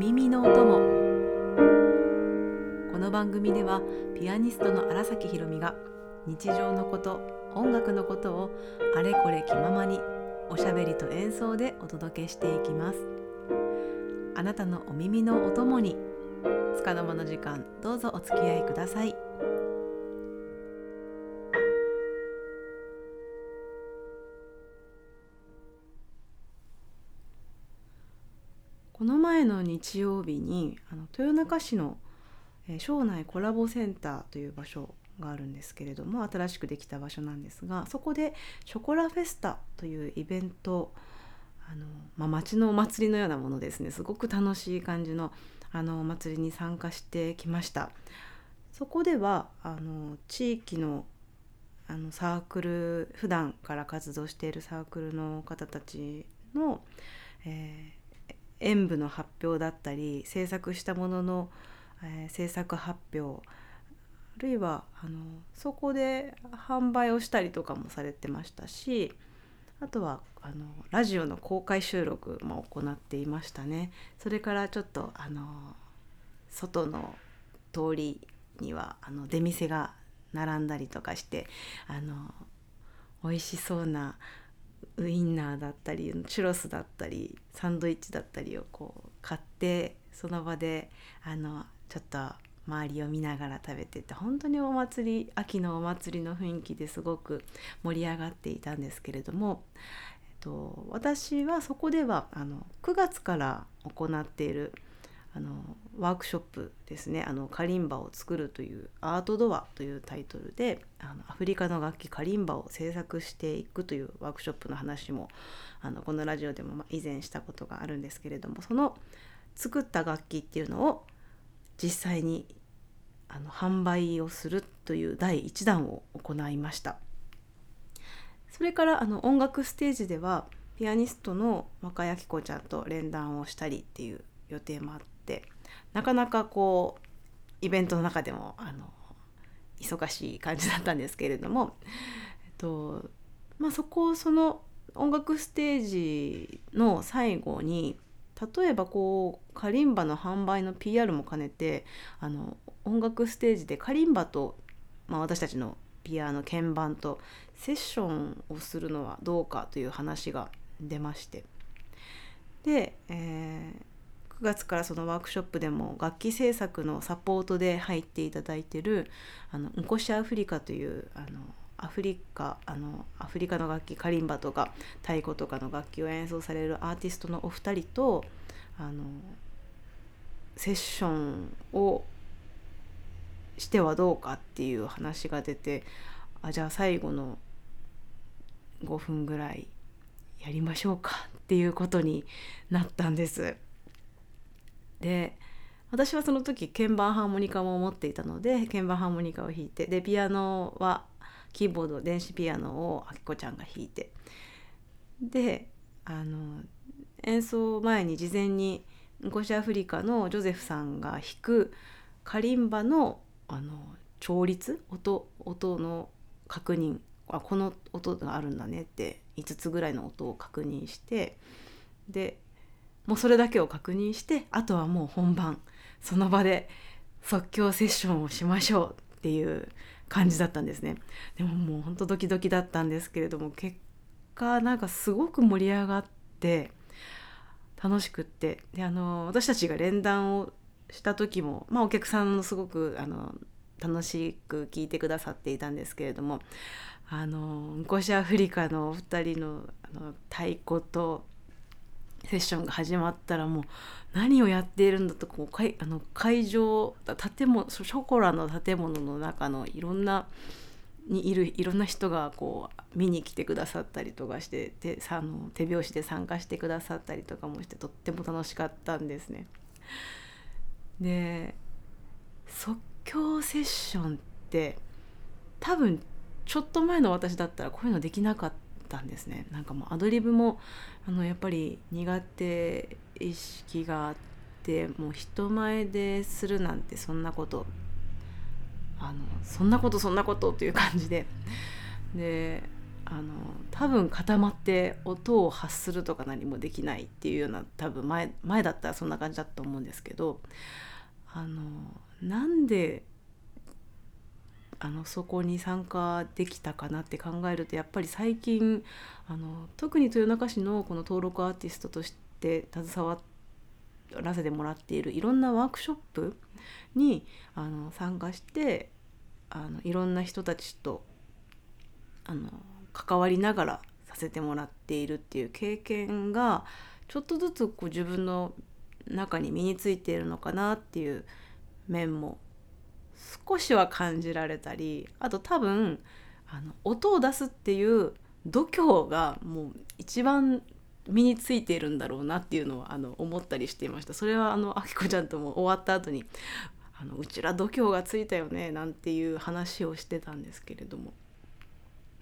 耳のお供。この番組ではピアニストの荒崎ひろみが日常のこと音楽のことをあれこれ気ままにおしゃべりと演奏でお届けしていきます。あなたのお耳のお供に束の間の時間どうぞお付き合いください。日曜日にあの豊中市の、え、庄内コラボセンターという場所があるんですけれども新しくできた場所なんですがそこでショコラフェスタというイベントあの、まあ、町のお祭りのようなものですね。すごく楽しい感じのあのお祭りに参加してきました。そこではあの地域のあのサークル普段から活動しているサークルの方たちの、えー演舞の発表だったり制作したものの、えー、制作発表あるいはあのそこで販売をしたりとかもされてましたしあとはあのラジオの公開収録も行っていましたね。それからちょっとあの外の通りにはあの出店が並んだりとかしてあの美味しそうなウインナーだったりチュロスだったりサンドイッチだったりをこう買ってその場であのちょっと周りを見ながら食べてて本当にお祭り秋のお祭りの雰囲気ですごく盛り上がっていたんですけれども、えっと、私はそこではあの9月から行っているあのワークショップですね。あのカリンバを作るというアートドアというタイトルであのアフリカの楽器カリンバを制作していくというワークショップの話もあのこのラジオでも以前したことがあるんですけれどもその作った楽器っていうのを実際にあの販売をするという第1弾を行いました。それからあの音楽ステージではピアニストの若井明子ちゃんと連弾をしたりっていう予定もあってなかなかこうイベントの中でもあの忙しい感じだったんですけれども、えっとまあ、そこをその音楽ステージの最後に例えばこうカリンバの販売の PR も兼ねてあの音楽ステージでカリンバと、まあ、私たちのピアノ鍵盤とセッションをするのはどうかという話が出まして。で、えー、9月からそのワークショップでも楽器制作のサポートで入っていただいてるあのンコシアフリカというあのアフリカあのアフリカの楽器カリンバとか太鼓とかの楽器を演奏されるアーティストのお二人とあのセッションをしてはどうかっていう話が出てあじゃあ最後の5分ぐらいやりましょうかっていうことになったんです。で私はその時鍵盤ハーモニカも持っていたので鍵盤ハーモニカを弾いてでピアノはキーボード電子ピアノをあきこちゃんが弾いてであの演奏前に事前にゴシアフリカのジョゼフさんが弾くカリンバのあの調律音音の確認あこの音があるんだねって5つぐらいの音を確認してでもうそれだけを確認してあとはもう本番その場で即興セッションをしましょうっていう感じだったんですね。でももうほんとドキドキだったんですけれども結果なんかすごく盛り上がって楽しくって。であの私たちが連弾をした時も、まあ、お客さんもすごくあの楽しく聞いてくださっていたんですけれどもあのシアフリカのお二人のあの太鼓とセッションが始まったらもう何をやっているんだとこう会あの会場建物ショコラの建物の中のいろんなにいるいろんな人がこう見に来てくださったりとかして手あの手拍子で参加してくださったりとかもしてとっても楽しかったんですね。で即興セッションって多分ちょっと前の私だったらこういうのできなかったんですね。なんかもうアドリブもあのやっぱり苦手意識があってもう人前でするなんてそんなことあのそんなことそんなことっていう感じで。であの多分固まって音を発するとか何もできないっていうような多分前前だったらそんな感じだと思うんですけどあのなんであのそこに参加できたかなって考えるとやっぱり最近あの特に豊中市のこの登録アーティストとして携わらせてもらっているいろんなワークショップにあの参加してあのいろんな人たちとあの関わりながらさせてもらっているっていう経験がちょっとずつこう自分の中に身についているのかなっていう面も少しは感じられたりあと多分あの音を出すっていう度胸がもう一番身についているんだろうなっていうのはあの思ったりしていました。それはあのあきこちゃんとも終わった後にあのうちら度胸がついたよねなんていう話をしてたんですけれども。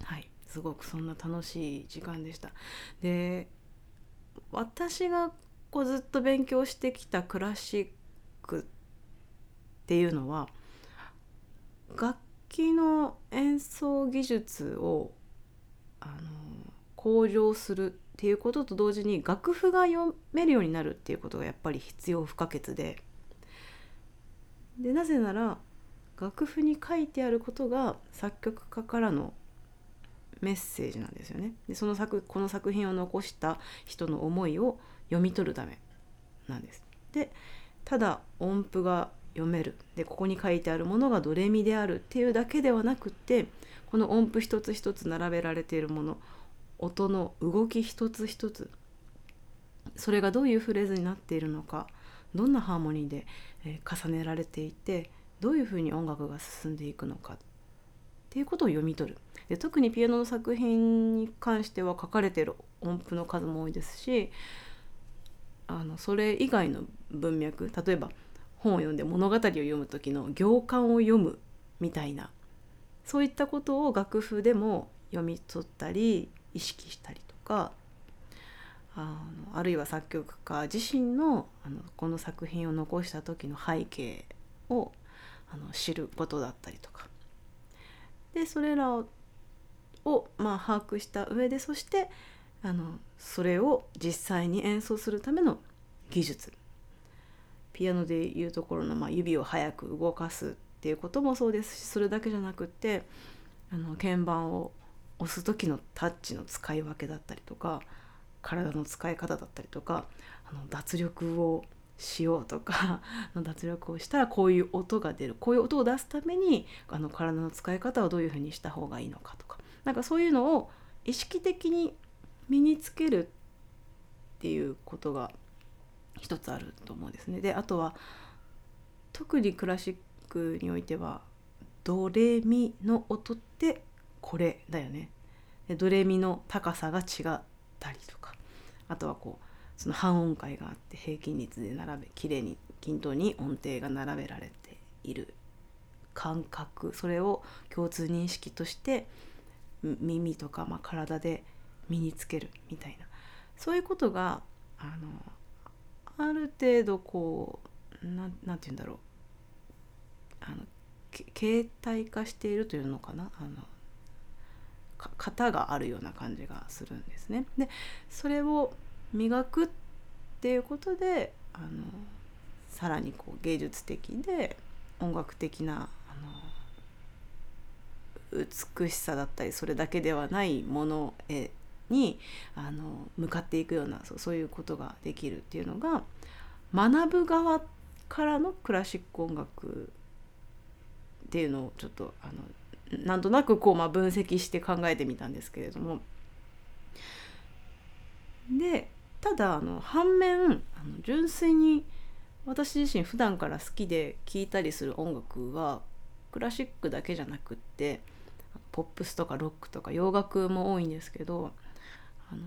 はい。すごくそんな楽しい時間でした。で私がこうずっと勉強してきたクラシックっていうのは楽器の演奏技術をあの向上するっていうことと同時に楽譜が読めるようになるっていうことがやっぱり必要不可欠ででなぜなら楽譜に書いてあることが作曲家からのメッセージなんですよね。でその作この作品を残した人の思いを読み取るためなんです。でただ音符が読める。でここに書いてあるものがドレミであるっていうだけではなくってこの音符一つ一つ並べられているもの音の動き一つ一つそれがどういうフレーズになっているのかどんなハーモニーで、え重ねられていてどういうふうに音楽が進んでいくのかっていうことを読み取る。で特にピアノの作品に関しては書かれてる音符の数も多いですしあのそれ以外の文脈例えば本を読んで物語を読む時の行間を読むみたいなそういったことを楽譜でも読み取ったり意識したりとかあのあるいは作曲家自身のあのこの作品を残した時の背景をあの知ることだったりとか。でそれらをまあ、把握した上でそしてあのそれを実際に演奏するための技術。ピアノでいうところの、まあ、指を速く動かすっていうこともそうですしそれだけじゃなくってあの鍵盤を押す時のタッチの使い分けだったりとか体の使い方だったりとかあの脱力をしようとか 脱力をしたらこういう音が出る。こういう音を出すためにあの体の使い方をどういうふうにした方がいいのかとか。なんかそういうのを意識的に身につけるっていうことが一つあると思うんですね。であとは特にクラシックにおいてはドレミの音ってこれだよね。でドレミの高さが違ったりとかあとはこうその半音階があって平均率で並べきれいに均等に音程が並べられている感覚それを共通認識として耳とか、まあ、体で身につけるみたいなそういうことがあのある程度こうなんなんて言うんだろうあの形態化しているというのかなあの型があるような感じがするんですね。でそれを磨くっていうことであのさらにこう芸術的で音楽的なあの美しさだったりそれだけではないものへにあの向かっていくようなそうそういうことができるっていうのが学ぶ側からのクラシック音楽っていうのをちょっとあのなんとなくこう、まあ、分析して考えてみたんですけれども。でただあの反面あの純粋に私自身普段から好きで聴いたりする音楽はクラシックだけじゃなくってポップスとかロックとか洋楽も多いんですけどあの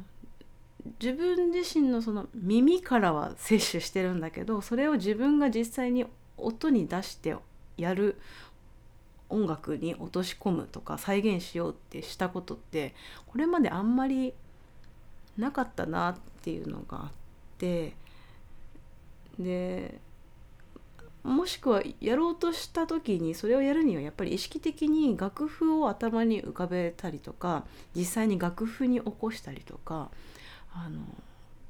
自分自身のその耳からは摂取してるんだけどそれを自分が実際に音に出してやる音楽に落とし込むとか再現しようってしたことってこれまであんまりなかったなっていうのがあってでもしくはやろうとした時にそれをやるにはやっぱり意識的に楽譜を頭に浮かべたりとか実際に楽譜に起こしたりとかあの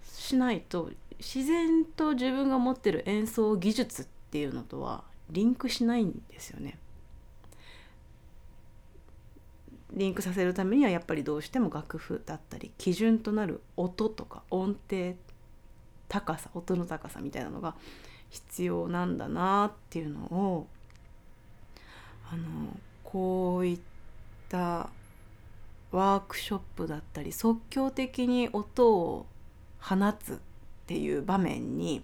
しないと自然と自分が持ってる演奏技術っていうのとはリンクしないんですよね。リンクさせるためにはやっぱりどうしても楽譜だったり基準となる音とか音程高さ音の高さみたいなのが必要なんだなっていうのをあのこういったワークショップだったり即興的に音を放つっていう場面に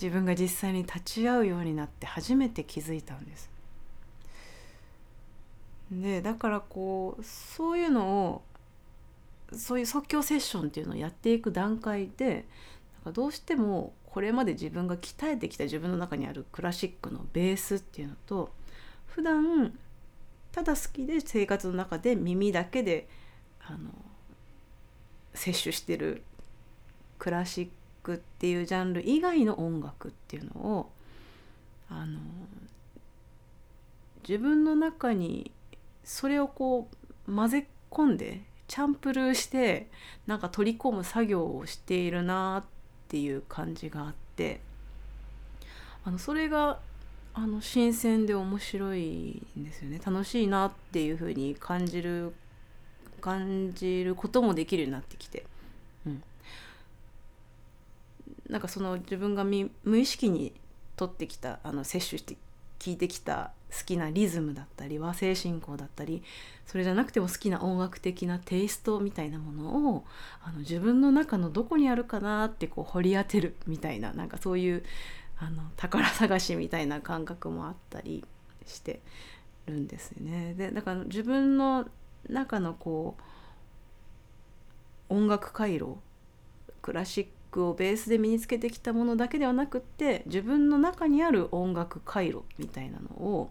自分が実際に立ち会うようになって初めて気づいたんです。でだからこうそういうのをそういう即興セッションっていうのをやっていく段階でかどうしてもこれまで自分が鍛えてきた自分の中にあるクラシックのベースっていうのと普段ただ好きで生活の中で耳だけであの摂取してるクラシックっていうジャンル以外の音楽っていうのをあの自分の中にそれをこう混ぜ込んでチャンプルーしてなんか取り込む作業をしているなっっていう感じがあってあのそれがあの新鮮で面白いんですよね。楽しいなっていう風に感じる感じることもできるようになってきて、うん、なんかその自分が無意識に取ってきたあの摂取して聞いてきた好きなリズムだったり和製進行だったりそれじゃなくても好きな音楽的なテイストみたいなものをあの自分の中のどこにあるかなってこう掘り当てるみたいななんかそういうあの宝探しみたいな感覚もあったりしてるんですよね。でだから自分の中のこう音楽回路クラシックをベースで身につけてきたものだけではなくって自分の中にある音楽回路みたいなのを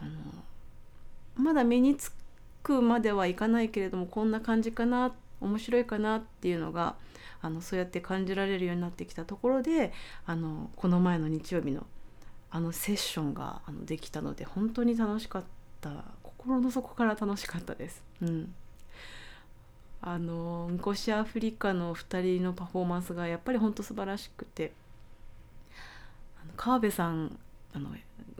あのまだ身につくまではいかないけれどもこんな感じかな面白いかなっていうのがあのそうやって感じられるようになってきたところであのこの前の日曜日のあのセッションがあのできたので本当に楽しかった心の底から楽しかったです。うんあのシアフリカの2人のパフォーマンスがやっぱり本当素晴らしくて川辺さんあの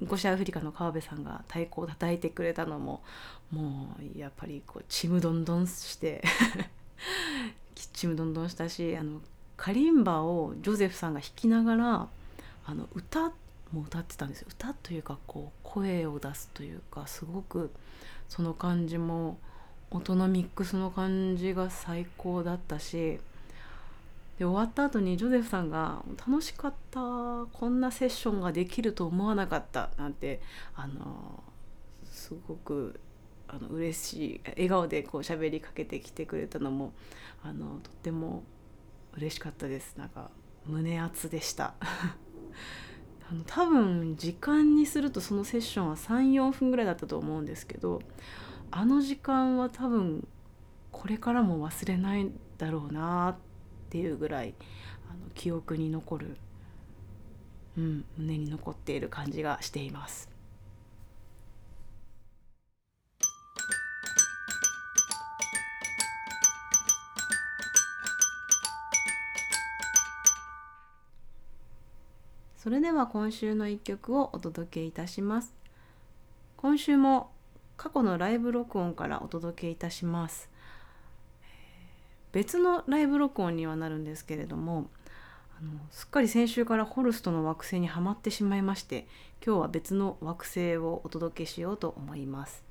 ゴシアフリカの川辺さんが太鼓を叩いてくれたのももうやっぱりこうちむどんどんして ちむどんどんしたしあのカリンバをジョゼフさんが弾きながらあの歌も歌ってたんですよ。歌というかこう声を出すというかすごくその感じも音のミックスの感じが最高だったしで終わった後にジョゼフさんが「楽しかったこんなセッションができると思わなかった」なんてあのすごくあの嬉しい笑顔でこう喋りかけてきてくれたのもあのとっても嬉しかったです。なんか胸熱でした。あの多分時間にするとそのセッションは34分ぐらいだったと思うんですけどあの時間は多分これからも忘れないだろうなってっていうぐらいあの記憶に残る、うん、胸に残っている感じがしています。それでは今週の一曲をお届けいたします。今週も過去のライブ録音からお届けいたします。別のライブ録音にはなるんですけれどもあのすっかり先週からホルストの惑星にはまってしまいまして今日は別の惑星をお届けしようと思います。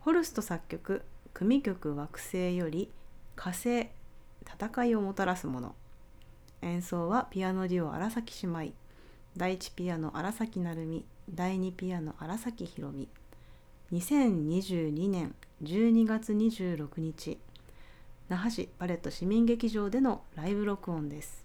ホルスト作曲組曲惑星より火星戦いをもたらすもの。演奏はピアノデュオ荒崎姉妹。第1ピアノ荒崎成美。第2ピアノ荒崎宏美。2022年12月26日。那覇市パレット市民劇場でのライブ録音です。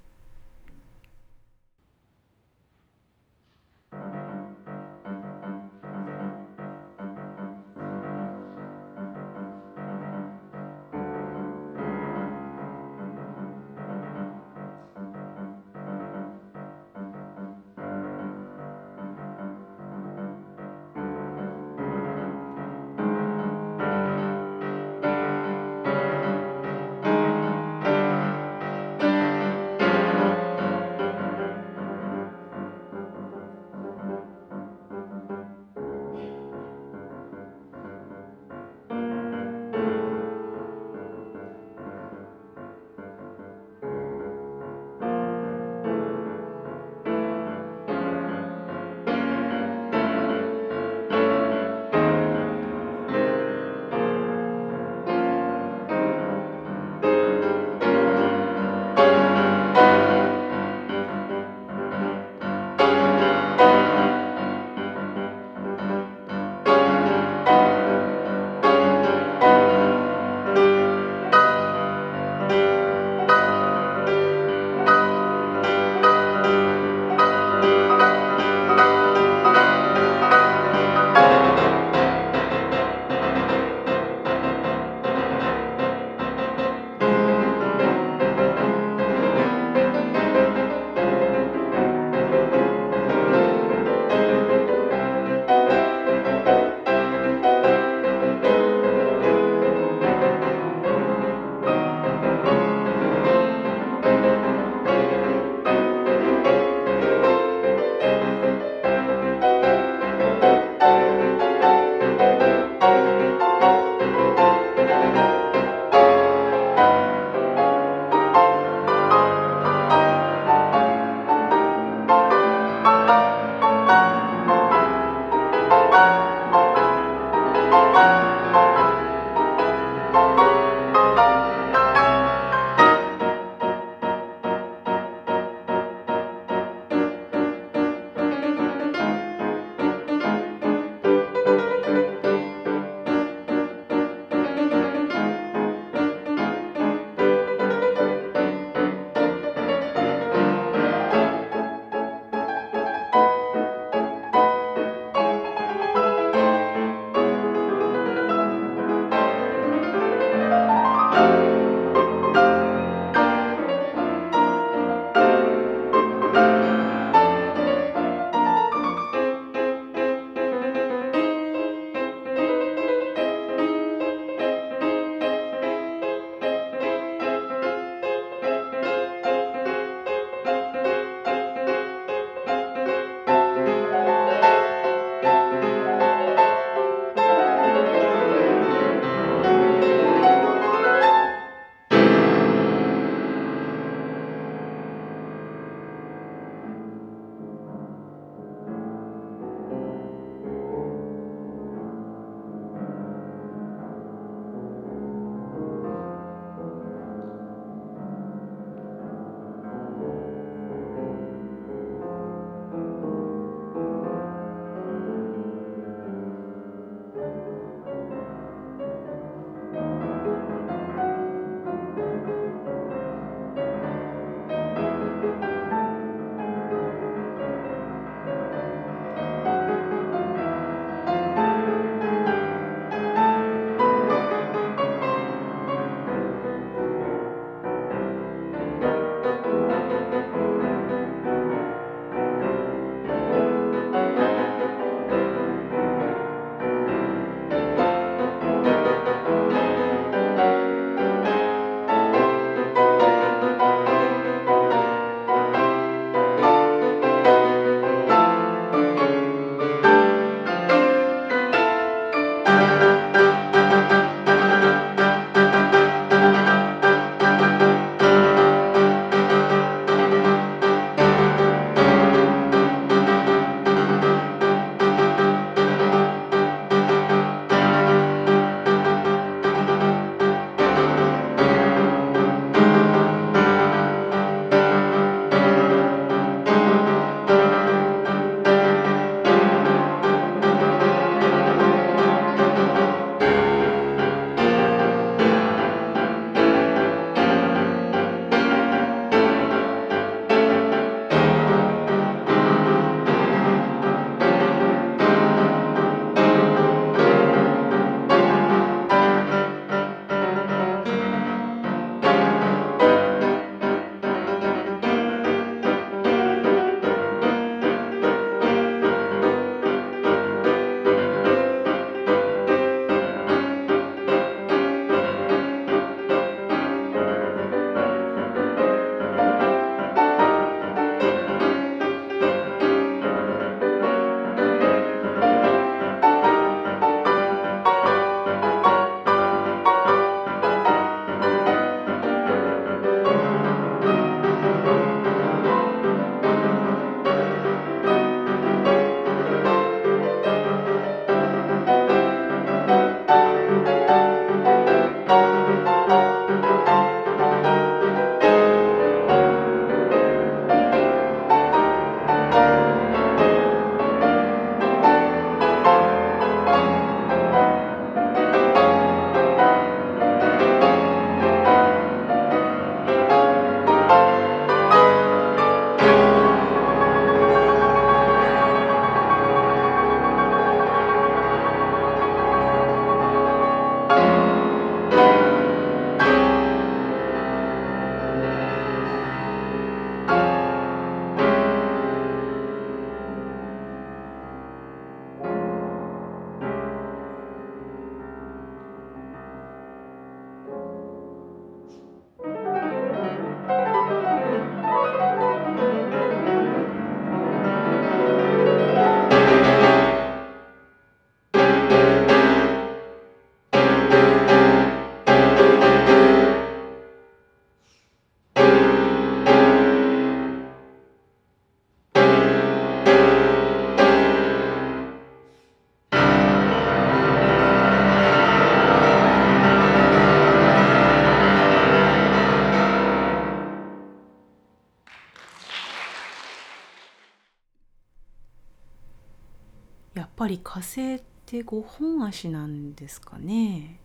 やっぱり火星って5本足なんですかね。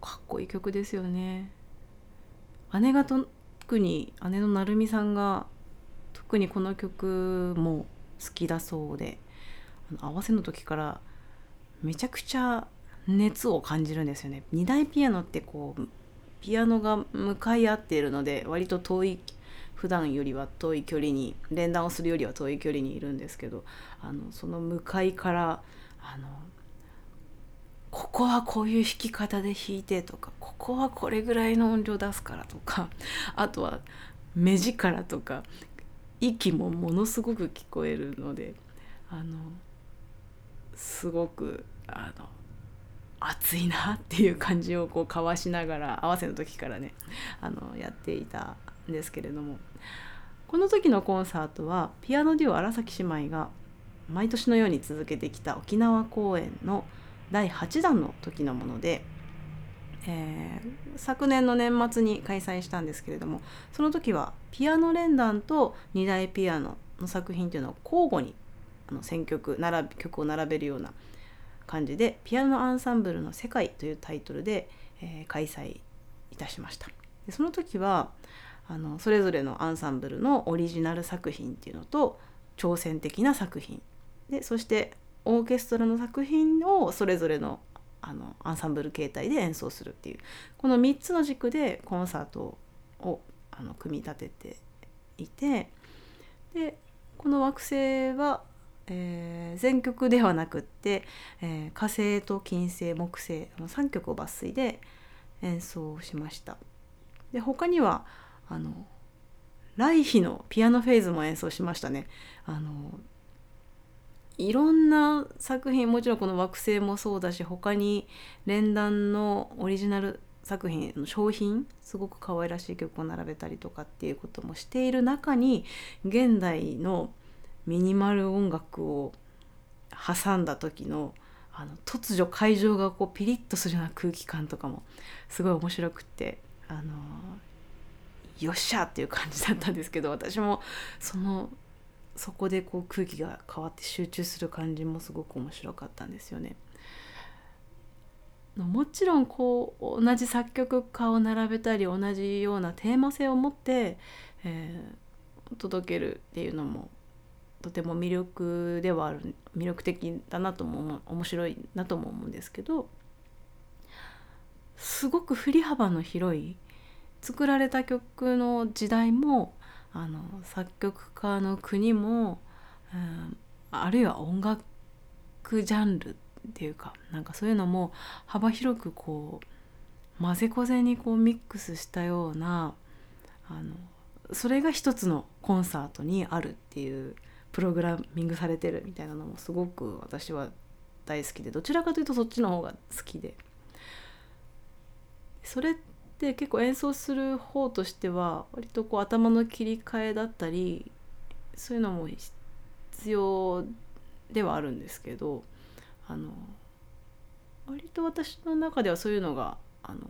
かっこいい曲ですよね。姉が特に姉の成美さんが特にこの曲も好きだそうであの合わせの時からめちゃくちゃ熱を感じるんですよね。2台ピアノってこうピアノが向かい合っているので割と遠い普段よりは遠い距離に連弾をするよりは遠い距離にいるんですけどあのその向かいからあのここはこういう弾き方で弾いてとかここはこれぐらいの音量出すからとかあとは目力とか息もものすごく聞こえるのであのすごくあの熱いなっていう感じをこう交わしながら合わせの時からねあのやっていたですけれどもこの時のコンサートはピアノデュオ荒崎姉妹が毎年のように続けてきた沖縄公演の第8弾の時のもので、えー、昨年の年末に開催したんですけれどもその時はピアノ連弾と2台ピアノの作品というのを交互にあの選曲並曲を並べるような感じで「ピアノアンサンブルの世界」というタイトルで、えー、開催いたしました。でその時はあのそれぞれのアンサンブルのオリジナル作品っていうのと挑戦的な作品。でそしてオーケストラの作品をそれぞれのあのアンサンブル形態で演奏するっていう。この3つの軸でコンサートをあの組み立てていて。でこの惑星は、えー、全曲ではなくって、えー、火星と金星木星の3曲を抜粋で演奏しました。で他にはあの来妃のピアノフェーズも演奏しましたね。あのいろんな作品もちろんこの惑星もそうだし他に連弾のオリジナル作品の商品すごく可愛らしい曲を並べたりとかっていうこともしている中に現代のミニマル音楽を挟んだ時のあの突如会場がこうピリッとするような空気感とかもすごい面白くってあのよっしゃっていう感じだったんですけど私もそのそこでこう空気が変わって集中する感じもすごく面白かったんですよね。もちろんこう同じ作曲家を並べたり同じようなテーマ性を持って、えー、届けるっていうのもとても魅力ではある魅力的だなとも面白いなとも思うんですけどすごく振り幅の広い作られた曲の時代もあの作曲家の国も、うん、あるいは音楽ジャンルっていうかなんかそういうのも幅広くこう混ぜこぜにこうミックスしたようなあのそれが一つのコンサートにあるっていうプログラミングされてるみたいなのもすごく私は大好きでどちらかというとそっちの方が好きで。それってで結構演奏する方としては割とこう頭の切り替えだったりそういうのも必要ではあるんですけどあの割と私の中ではそういうのがあの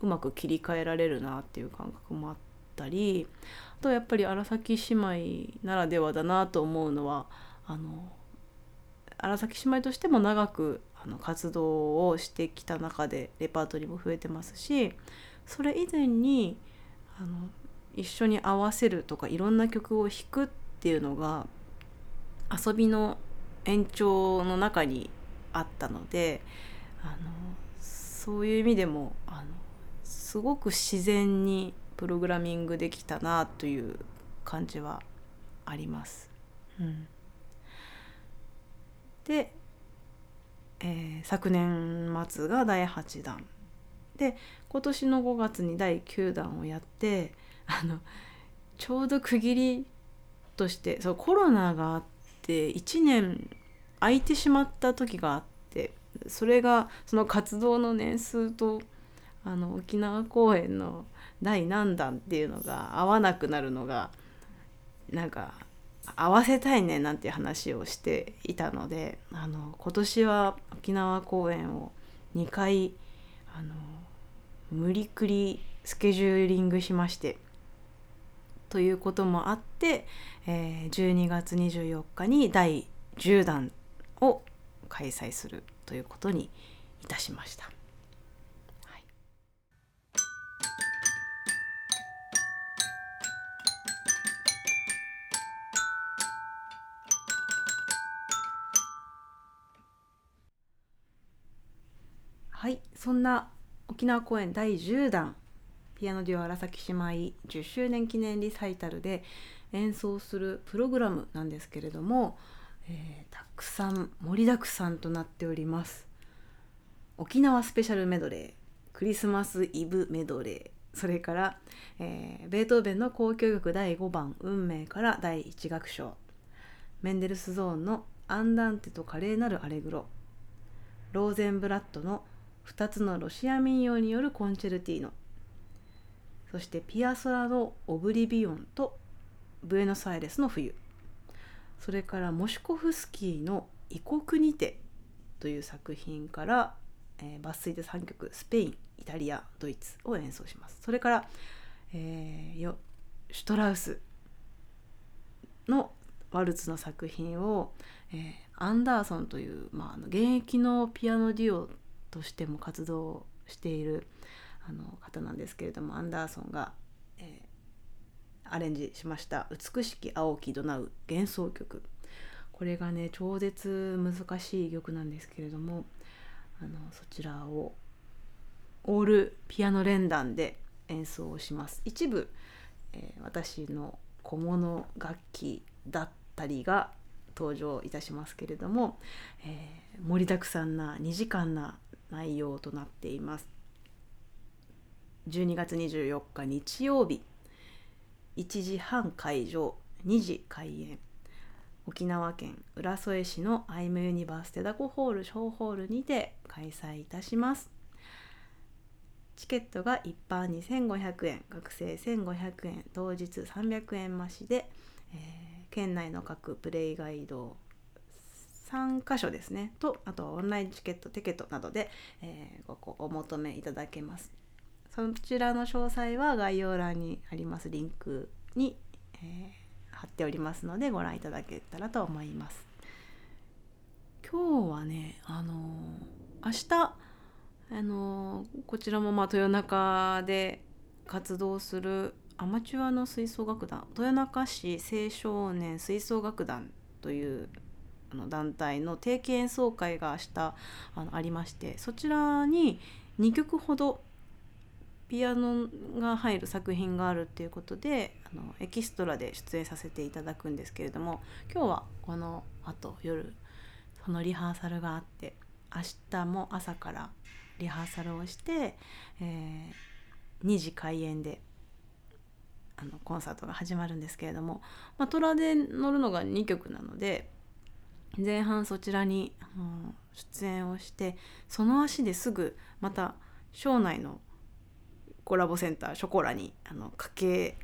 うまく切り替えられるなっていう感覚もあったりあとはやっぱり荒崎姉妹ならではだなと思うのはあの荒崎姉妹としても長くあの活動をしてきた中でレパートリーも増えてますしそれ以前にあの一緒に合わせるとかいろんな曲を弾くっていうのが遊びの延長の中にあったのであのそういう意味でもあのすごく自然にプログラミングできたなという感じはあります。うん、でえー、昨年末が第8弾。で今年の5月に第9弾をやってあのちょうど区切りとしてそうコロナがあって1年空いてしまった時があってそれがその活動の年数とあの沖縄公演の第何弾っていうのが合わなくなるのがなんか合わせたいねなんて話をしていたのであの今年は沖縄公演を2回あの無理くりスケジューリングしましてということもあって、えー、12月24日に第10弾を開催するということにいたしました。はい、そんな沖縄公演第10弾ピアノデュオ荒崎姉妹10周年記念リサイタルで演奏するプログラムなんですけれども、えーたくさん盛りだくさんとなっております。沖縄スペシャルメドレークリスマスイブメドレーそれから、えーベートーベンの交響曲第5番「運命」から第1楽章メンデルスゾーンの「アンダンテと華麗なるアレグロ」ローゼンブラッドの2つのロシア民謡によるコンチェルティーノそしてピアソラの「オブリビオン」と「ブエノスアイレスの冬」それからモシコフスキーの「異国にて」という作品から、えー抜粋で3曲スペインイタリアドイツを演奏します。それから、えーよシュトラウスのワルツの作品を、えーアンダーソンという、まあ、あの現役のピアノデュオとしても活動しているあの方なんですけれどもアンダーソンが、えーアレンジしました「美しき青き怒鳴う幻想曲」これがね超絶難しい曲なんですけれどもあのそちらをオールピアノ連弾で演奏をします。一部、えー私の小物楽器だったりが登場いたしますけれども、えー盛りだくさんな2時間な内容となっています。12月24日日曜日1時半会場2時開演。沖縄県浦添市のアイムユニバーステダコホール小ホールにて開催いたします。チケットが一般2500円学生1500円当日300円増しで、えー県内の各プレイガイド3箇所ですね。とあとはオンラインチケットテケットなどで、えーごごお求めいただけます。そちらの詳細は概要欄にありますリンクに、えー貼っておりますのでご覧いただけたらと思います。今日はねあのー明日あのーこちらもまあ豊中で活動するアマチュアの吹奏楽団豊中市青少年吹奏楽団というあの団体の定期演奏会が明日あのありましてそちらに2曲ほどピアノが入る作品があるっていうことであのエキストラで出演させていただくんですけれども今日はこのあと夜そのリハーサルがあって明日も朝からリハーサルをして、えー2時開演であのコンサートが始まるんですけれども、まあ、トラで乗るのが2曲なので前半そちらに、うん出演をしてその足ですぐまた省内のコラボセンターショコラにあの駆け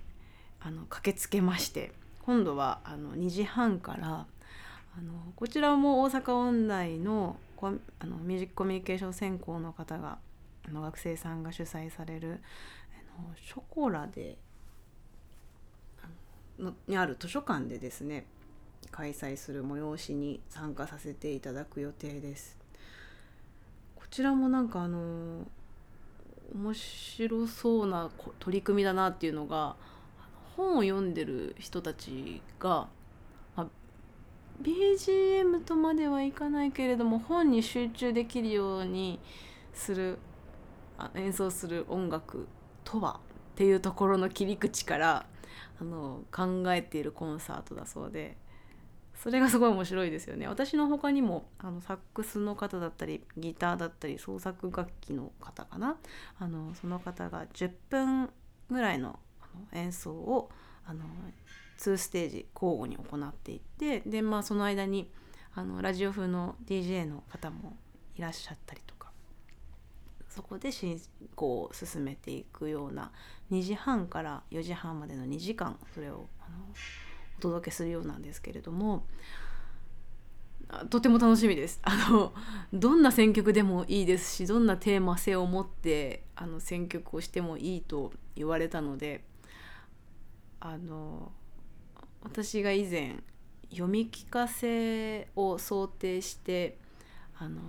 あの駆けつけまして今度はあの2時半からあのこちらも大阪音大のコあのミュージックコミュニケーション専攻の方があの学生さんが主催されるあのショコラでのにある図書館でですね開催する催しに参加させていただく予定です。こちらもなんかあの面白そうな取り組みだなっていうのが本を読んでる人たちが、まあ BGM とまではいかないけれども本に集中できるようにするあ演奏する音楽とはっていうところの切り口からあの考えているコンサートだそうでそれがすごい面白いですよね。私の他にもあのサックスの方だったりギターだったり創作楽器の方かな。あのその方が10分ぐらいの演奏をあの2ステージ交互に行っていってでまあその間にあのラジオ風の DJ の方もいらっしゃったりとかそこで進行を進めていくような2時半から4時半までの2時間それをあのお届けするようなんですけれどもとても楽しみです。あのどんな選曲でもいいですしどんなテーマ性を持ってあの選曲をしてもいいと言われたのであの私が以前読み聞かせを想定してあの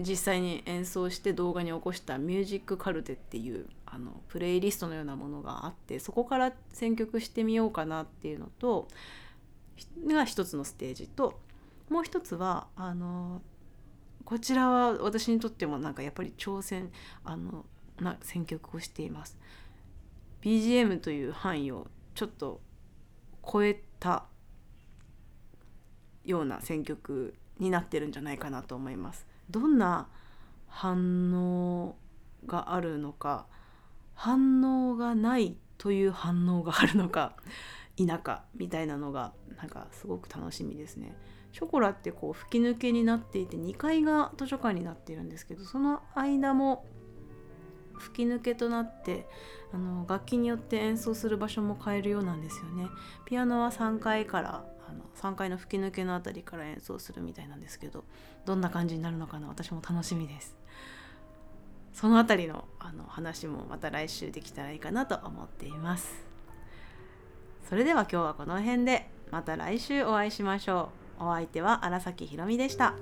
実際に演奏して動画に起こしたミュージックカルテっていうあのプレイリストのようなものがあってそこから選曲してみようかなっていうのとが一つのステージともう一つはあのこちらは私にとってもなんかやっぱり挑戦あのな選曲をしています。BGM という範囲をちょっと超えたような選曲になってるんじゃないかなと思います。どんな反応があるのか反応がないという反応があるのか 否かみたいなのがなんかすごく楽しみですね。ショコラってこう吹き抜けになっていて2階が図書館になっているんですけどその間も吹き抜けとなってあの楽器によって演奏する場所も変えるようなんですよね。ピアノは3階からあの3階の吹き抜けの辺りから演奏するみたいなんですけどどんな感じになるのかな私も楽しみですその辺りのあの話もまた来週できたらいいかなと思っていますそれでは今日はこの辺でまた来週お会いしましょうお相手は荒崎ひろみでした。